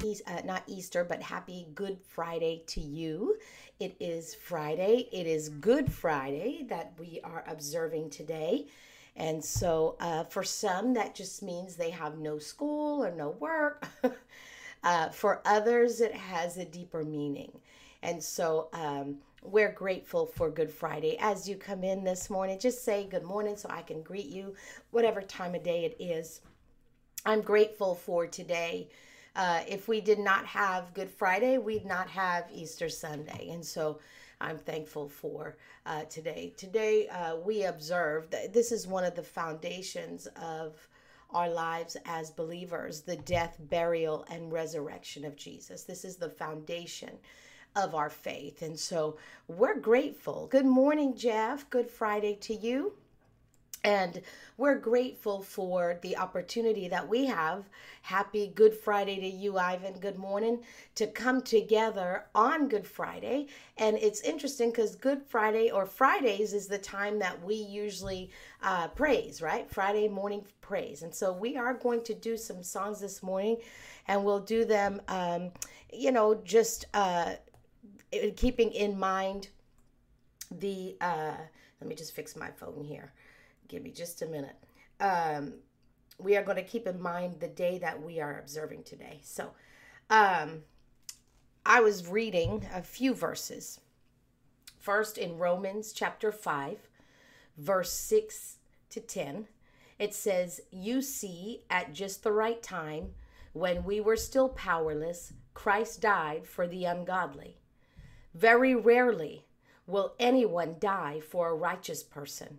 uh, not Easter, but happy Good Friday to you. It is Friday. It is Good Friday that we are observing today. And so, uh, for some, that just means they have no school or no work. uh, for others, it has a deeper meaning. And so, um, we're grateful for Good Friday. As you come in this morning, just say good morning so I can greet you, whatever time of day it is. I'm grateful for today. Uh, if we did not have Good Friday, we'd not have Easter Sunday. And so I'm thankful for uh, today. Today, uh, we observe that this is one of the foundations of our lives as believers the death, burial, and resurrection of Jesus. This is the foundation of our faith. And so we're grateful. Good morning, Jeff. Good Friday to you. And we're grateful for the opportunity that we have. Happy Good Friday to you, Ivan. Good morning. To come together on Good Friday. And it's interesting because Good Friday or Fridays is the time that we usually uh, praise, right? Friday morning praise. And so we are going to do some songs this morning and we'll do them, um, you know, just uh, keeping in mind the, uh, let me just fix my phone here Give me just a minute. Um, we are going to keep in mind the day that we are observing today. So, um, I was reading a few verses. First, in Romans chapter 5, verse 6 to 10, it says, You see, at just the right time, when we were still powerless, Christ died for the ungodly. Very rarely will anyone die for a righteous person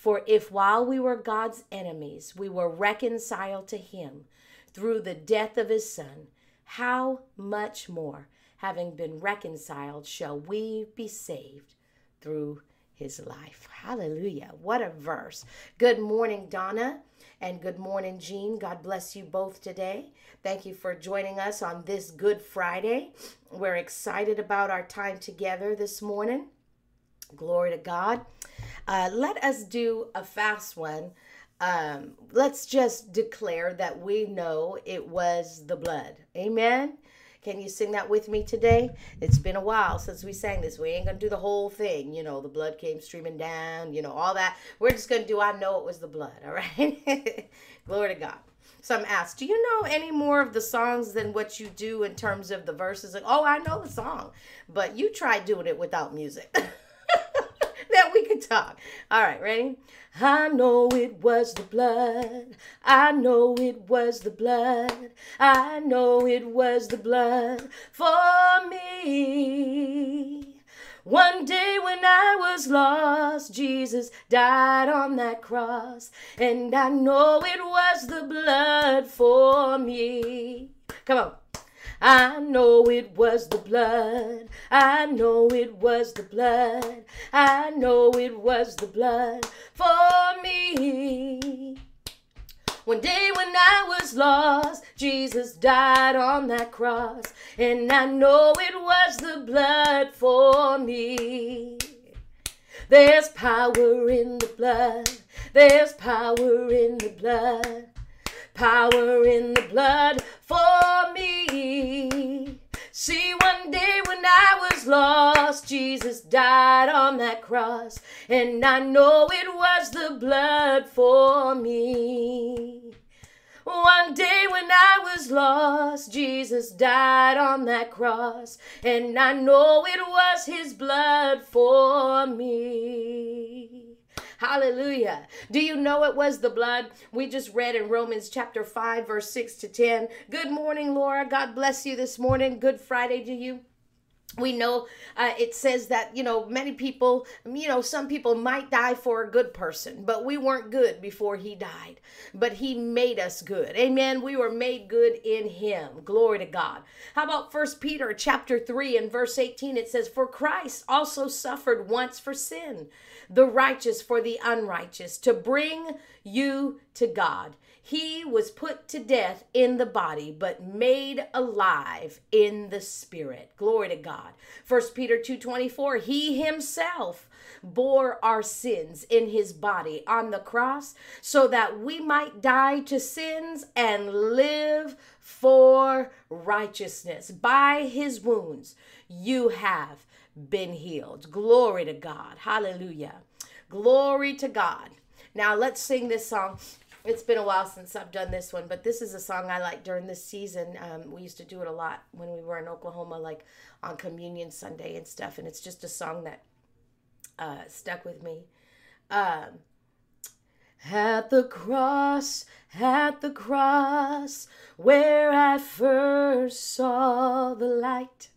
For if while we were God's enemies, we were reconciled to him through the death of his Son, how much more, having been reconciled, shall we be saved through his life? Hallelujah. What a verse. Good morning, Donna. And good morning, Jean. God bless you both today. Thank you for joining us on this Good Friday. We're excited about our time together this morning. Glory to God. Uh, let us do a fast one. Um, let's just declare that we know it was the blood. Amen. Can you sing that with me today? It's been a while since we sang this. We ain't going to do the whole thing. You know, the blood came streaming down, you know, all that. We're just going to do I know it was the blood. All right. Glory to God. So I'm asked, do you know any more of the songs than what you do in terms of the verses? Like, oh, I know the song, but you try doing it without music. talk. All right, ready? I know it was the blood. I know it was the blood. I know it was the blood for me. One day when I was lost, Jesus died on that cross, and I know it was the blood for me. Come on. I know it was the blood. I know it was the blood. I know it was the blood for me. One day when I was lost, Jesus died on that cross, and I know it was the blood for me. There's power in the blood. There's power in the blood power in the blood for me. See, one day when I was lost, Jesus died on that cross, and I know it was the blood for me. One day when I was lost, Jesus died on that cross, and I know it was his blood for me. Hallelujah. Do you know it was the blood? We just read in Romans chapter 5, verse 6 to 10. Good morning, Laura. God bless you this morning. Good Friday to you. We know uh, it says that you know many people you know some people might die for a good person but we weren't good before he died. But he made us good. Amen. We were made good in him. Glory to god. How about first peter chapter 3 and verse 18 it says for christ also suffered once for sin the righteous for the unrighteous to bring you to god he was put to death in the body, but made alive in the spirit. Glory to God. First Peter 2:24, he himself bore our sins in his body on the cross so that we might die to sins and live for righteousness. By his wounds you have been healed. Glory to God. Hallelujah. Glory to God. Now let's sing this song it's been a while since I've done this one, but this is a song I like during this season. Um, we used to do it a lot when we were in Oklahoma, like on Communion Sunday and stuff. And it's just a song that uh, stuck with me. Um, at the cross, at the cross, where I first saw the light,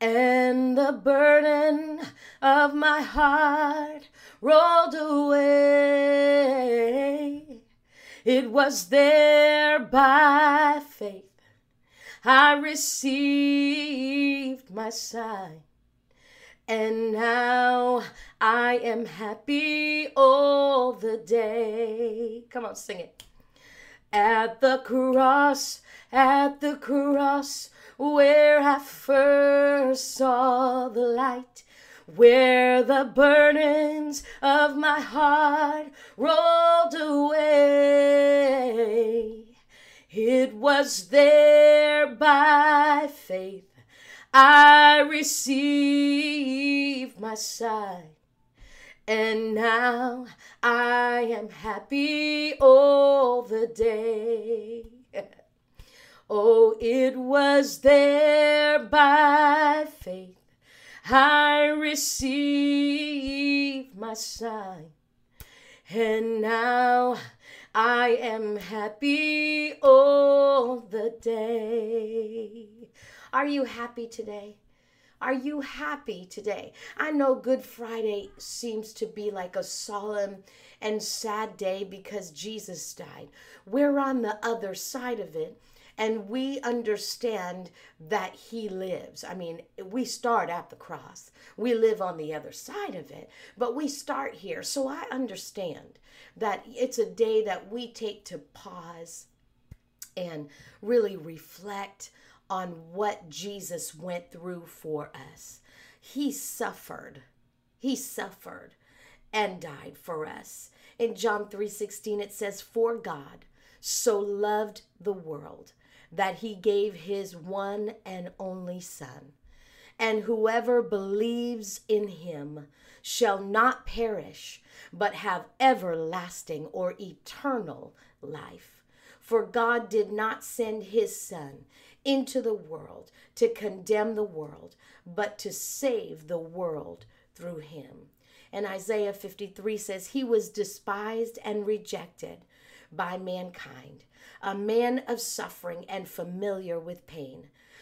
and the burden of my heart rolled away. It was there by faith I received my sign. And now I am happy all the day. Come on, sing it. At the cross, at the cross, where I first saw the light, where the burdens of my heart rolled was there by faith I received my sight. And now I am happy all the day. oh, it was there by faith I receive my sign, and now I am happy all the day. Are you happy today? Are you happy today? I know Good Friday seems to be like a solemn and sad day because Jesus died. We're on the other side of it and we understand that he lives. I mean, we start at the cross, we live on the other side of it, but we start here. So I understand that it's a day that we take to pause and really reflect on what Jesus went through for us. He suffered. He suffered and died for us. In John 3:16 it says for God so loved the world that he gave his one and only Son. And whoever believes in him shall not perish, but have everlasting or eternal life. For God did not send his Son into the world to condemn the world, but to save the world through him. And Isaiah 53 says, He was despised and rejected by mankind a man of suffering and familiar with pain.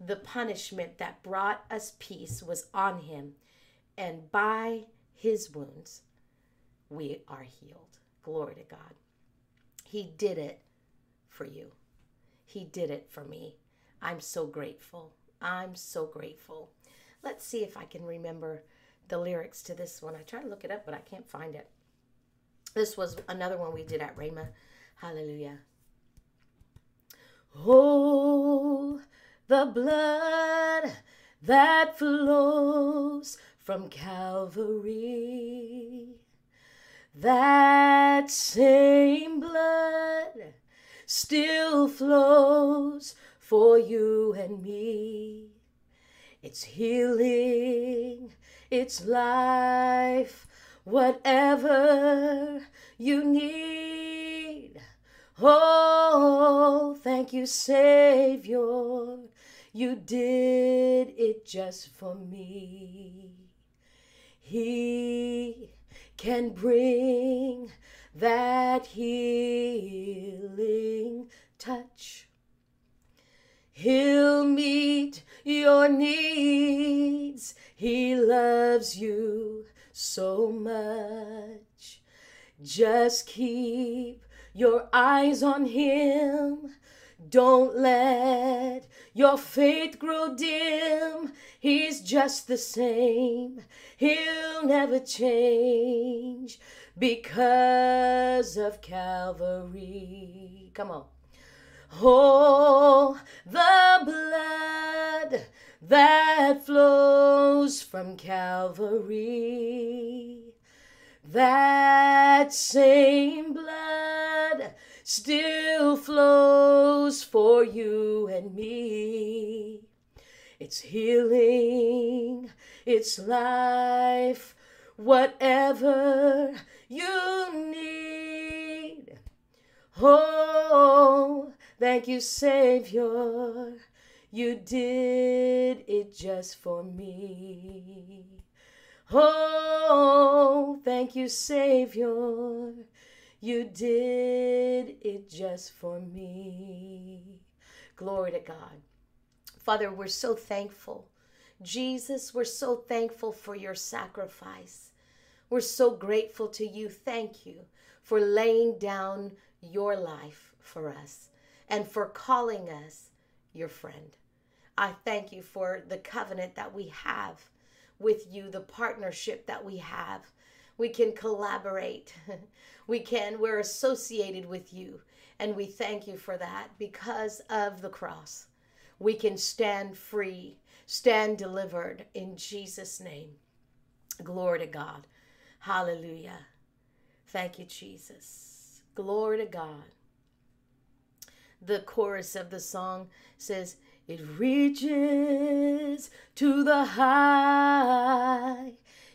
The punishment that brought us peace was on him, and by his wounds we are healed. Glory to God. He did it for you, He did it for me. I'm so grateful. I'm so grateful. Let's see if I can remember the lyrics to this one. I try to look it up, but I can't find it. This was another one we did at Rhema. Hallelujah. Oh, the blood that flows from Calvary. That same blood still flows for you and me. It's healing, it's life, whatever you need. Oh, thank you, Savior. You did it just for me. He can bring that healing touch. He'll meet your needs. He loves you so much. Just keep your eyes on Him. Don't let your faith grow dim. He's just the same. He'll never change because of Calvary. Come on. Oh, the blood that flows from Calvary. That same blood still flows for you and me. It's healing, it's life, whatever you need. Oh, thank you, Savior. You did it just for me. Oh, thank you, Savior. You did it just for me. Glory to God. Father, we're so thankful. Jesus, we're so thankful for your sacrifice. We're so grateful to you. Thank you for laying down your life for us and for calling us your friend. I thank you for the covenant that we have with you, the partnership that we have. We can collaborate. we can, we're associated with you. And we thank you for that because of the cross. We can stand free, stand delivered in Jesus' name. Glory to God. Hallelujah. Thank you, Jesus. Glory to God. The chorus of the song says, It reaches to the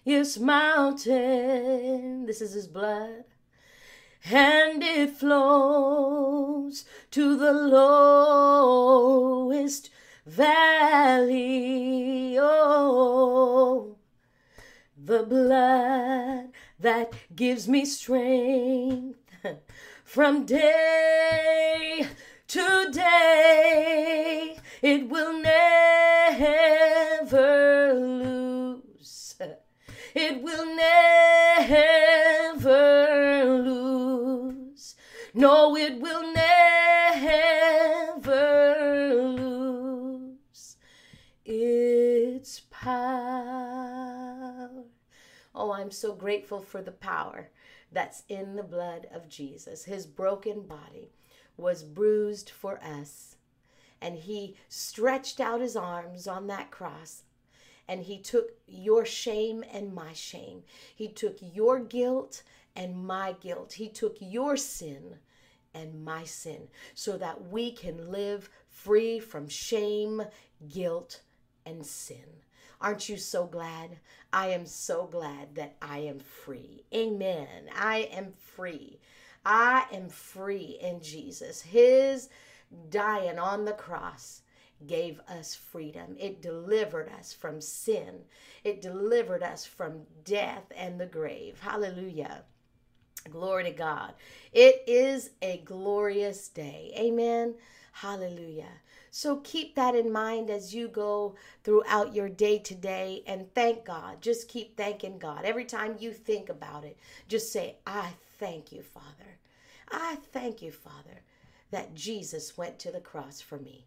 highest mountain. This is his blood. And it flows to the lowest valley. Oh, the blood that gives me strength from day to day. It will never lose. It will never lose. No, it will never lose its power. Oh, I'm so grateful for the power that's in the blood of Jesus. His broken body was bruised for us, and he stretched out his arms on that cross. And he took your shame and my shame. He took your guilt and my guilt. He took your sin and my sin so that we can live free from shame, guilt, and sin. Aren't you so glad? I am so glad that I am free. Amen. I am free. I am free in Jesus. His dying on the cross gave us freedom. It delivered us from sin. It delivered us from death and the grave. Hallelujah. Glory to God. It is a glorious day. Amen. Hallelujah. So keep that in mind as you go throughout your day today and thank God. Just keep thanking God. Every time you think about it, just say, I thank you, Father. I thank you, Father, that Jesus went to the cross for me.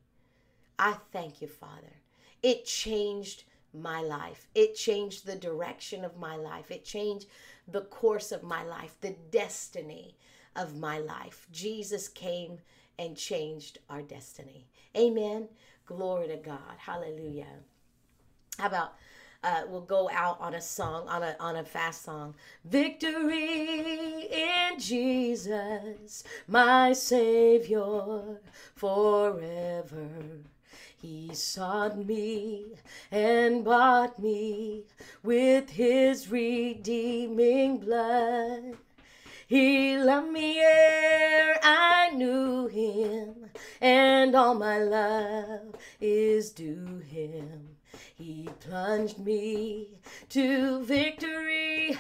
I thank you, Father. It changed my life. It changed the direction of my life. It changed the course of my life, the destiny of my life. Jesus came and changed our destiny. Amen. Glory to God. Hallelujah. How about uh, we'll go out on a song, on a on a fast song. Victory in Jesus, my Savior, forever. He sought me and bought me with his redeeming blood. He loved me ere I knew him, and all my love is due him. He plunged me to victory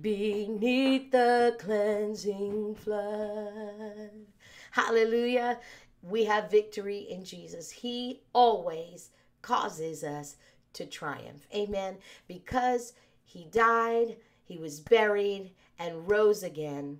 beneath the cleansing flood. Hallelujah. We have victory in Jesus. He always causes us to triumph. Amen. Because he died, he was buried, and rose again,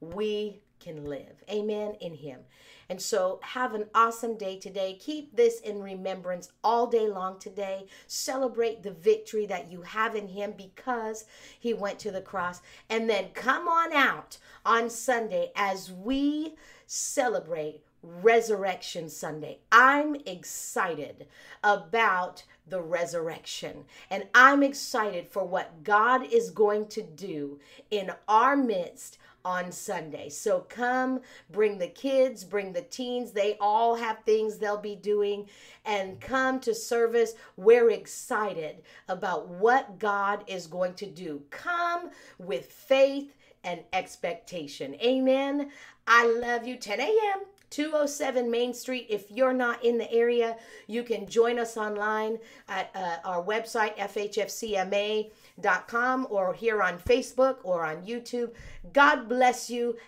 we can live. Amen. In him. And so have an awesome day today. Keep this in remembrance all day long today. Celebrate the victory that you have in him because he went to the cross. And then come on out on Sunday as we celebrate Resurrection Sunday. I'm excited about the resurrection. And I'm excited for what God is going to do in our midst on Sunday. So come, bring the kids, bring the teens. They all have things they'll be doing. And come to service. We're excited about what God is going to do. Come with faith and expectation. Amen. I love you. 10 a.m. 207 Main Street. If you're not in the area, you can join us online at uh, our website, fhfcma.com, or here on Facebook or on YouTube. God bless you.